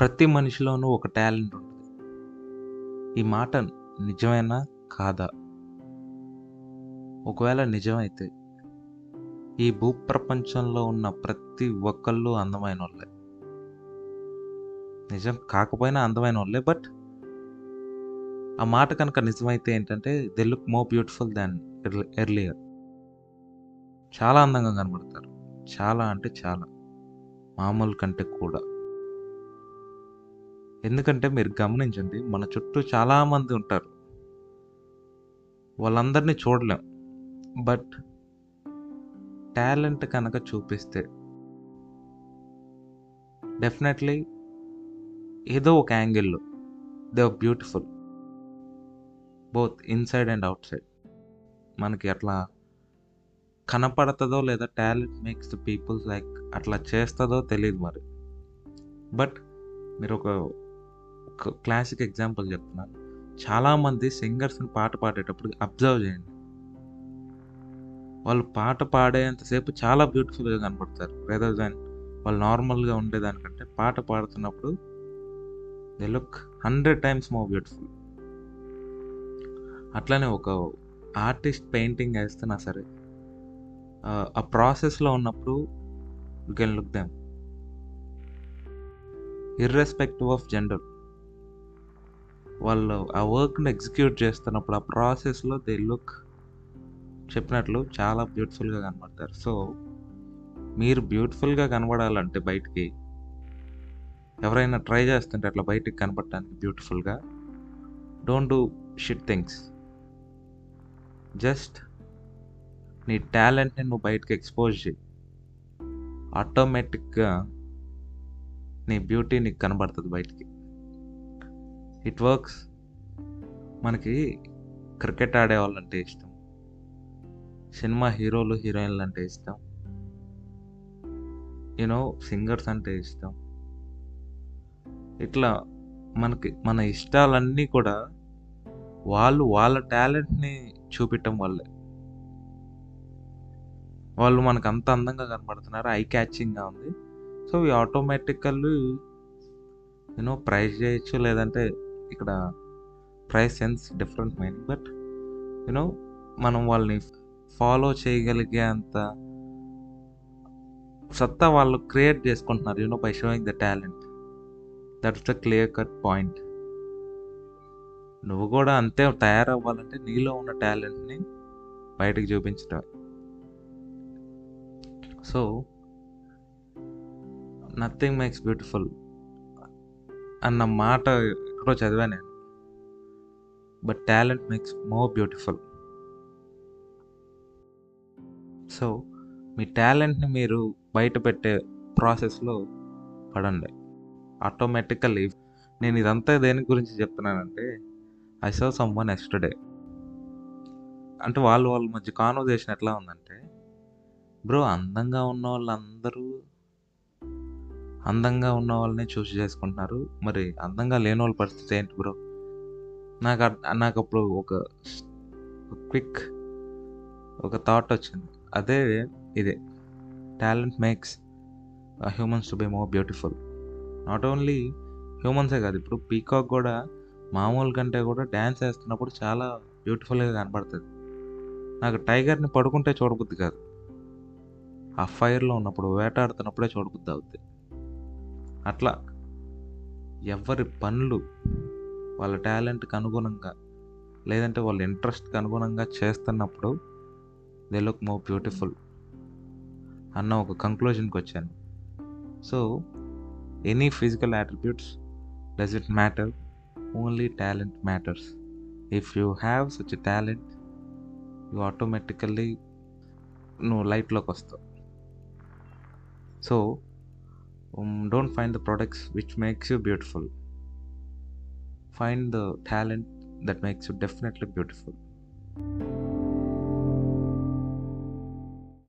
ప్రతి మనిషిలోనూ ఒక టాలెంట్ ఉంటుంది. ఈ మాట నిజమేనా? కాదా? ఒకవేళ నిజమైతే ఈ భూప్రపంచంలో ఉన్న ప్రతి ఒక్కళ్ళు అందమైన వాళ్ళే. నిజం కాకపోయినా అందమైన వాళ్ళే బట్ ఆ మాట కనుక నిజమైతే ఏంటంటే they look more beautiful than earlier. చాలా అందంగా కనబడతారు. చాలా అంటే చాలా. మామూలు కంటే కూడా. ఎందుకంటే మీరు గమనించండి మన చుట్టూ చాలామంది ఉంటారు. వాళ్ళందరినీ చూడలేం. బట్ టాలెంట్ కనుక చూపిస్తే డెఫినెట్లీ ఏదో ఒక యాంగిల్లో they are beautiful. Both inside and outside. మనకి అట్లా కనపడుతుందో లేదా talent makes the peoples like అట్లా చేస్తుందో తెలియదు మరి. బట్ మీరు ఒక ఒక క్లాసిక్ ఎగ్జాంపుల్ చెప్తున్నాను చాలామంది సింగర్స్ని పాట పాడేటప్పుడు అబ్జర్వ్ చేయండి. వాళ్ళు పాట పాడేంతసేపు చాలా బ్యూటిఫుల్గా కనపడతారు. రేదర్ దాన్ వాళ్ళు నార్మల్గా ఉండేదానికంటే పాట పాడుతున్నప్పుడు they look hundred times more beautiful అట్లనే ఒక ఆర్టిస్ట్ పెయింటింగ్ వేస్తున్నా సరే ఆ ప్రాసెస్లో ఉన్నప్పుడు you can look them irrespective of gender వాళ్ళు ఆ వర్క్ని ఎగ్జిక్యూట్ చేస్తున్నప్పుడు ఆ ప్రాసెస్లో దే లుక్ చెప్పినట్లు చాలా బ్యూటిఫుల్గా కనబడతారు. సో మీరు బ్యూటిఫుల్గా కనబడాలంటే బయటికి ఎవరైనా ట్రై చేస్తుంటే అట్లా బయటికి కనపడటానికి బ్యూటిఫుల్గా don't do shit things just నీ టాలెంట్ని నువ్వు బయటకు ఎక్స్పోజ్ చేయి. ఆటోమేటిక్గా నీ బ్యూటీ నీకు కనబడుతుంది బయటికి. ఇట్ వర్క్స్ మనకి క్రికెట్ ఆడేవాళ్ళంటే ఇష్టం. సినిమా హీరోలు హీరోయిన్లు అంటే ఇష్టం. యూనో సింగర్స్ అంటే ఇష్టం. ఇట్లా మనకి మన ఇష్టాలన్నీ కూడా వాళ్ళు వాళ్ళ టాలెంట్ని చూపించడం వల్లే. వాళ్ళు మనకు అంత అందంగా కనబడుతున్నారు ఐ క్యాచింగ్గా ఉంది. సో ఈ ఆటోమేటికల్లీ యూనో ప్రైజ్ చేయొచ్చు లేదంటే ఇక్కడ price sense different mind but you know మనం వాళ్ళని ఫాలో చేయగలిగే అంత సత్తా వాళ్ళు క్రియేట్ చేసుకుంటున్నారు you know by showing the talent that's the clear cut point నువ్వు కూడా అంతే తయారవ్వాలంటే నీలో ఉన్న టాలెంట్ని బయటకు చూపించడం సో నథింగ్ మేక్స్ బ్యూటిఫుల్ అన్న మాట ఎక్కడో చదివాను నేను. But talent makes more beautiful so మీ టాలెంట్ని మీరు బయట పెట్టే ప్రాసెస్లో పడండి. ఆటోమేటికల్లీ నేను ఇదంతా దేని గురించి చెప్తున్నానంటే I saw someone yesterday అంటే వాళ్ళు వాళ్ళ మధ్య కాన్వర్జేషన్ ఎట్లా ఉందంటే బ్రో అందంగా ఉన్న వాళ్ళందరూ అందంగా ఉన్న వాళ్ళని చూసి చేసుకుంటున్నారు. మరి అందంగా లేని వాళ్ళ పరిస్థితి ఏంటి బ్రో? నాకు నాకు అప్పుడు ఒక క్విక్ ఒక థాట్ వచ్చింది. అదే ఇదే. Talent makes humans to be more beautiful not only హ్యూమన్సే కాదు ఇప్పుడు పీకాక్ కూడా మామూలు కంటే కూడా డ్యాన్స్ వేస్తున్నప్పుడు చాలా బ్యూటిఫుల్గా కనపడుతుంది నాకు టైగర్ని పడుకుంటే చూడబుద్ది కాదు. ఆ ఫైర్లో ఉన్నప్పుడు వేటాడుతున్నప్పుడే చూడబుద్ది అవుద్ది. అట్లా ఎవరి పనులు వాళ్ళ టాలెంట్కి అనుగుణంగా లేదంటే వాళ్ళ ఇంట్రెస్ట్కి అనుగుణంగా చేస్తున్నప్పుడు దే లుక్ మోర్ బ్యూటిఫుల్ అన్న ఒక కంక్లూజన్కి వచ్చాను. So any physical attributes does it matter? Only talent matters. If you have such talent you automatically నువ్వు లైట్లోకి వస్తావు. So um, don't find the products which makes you beautiful. Find the talent that makes you definitely beautiful.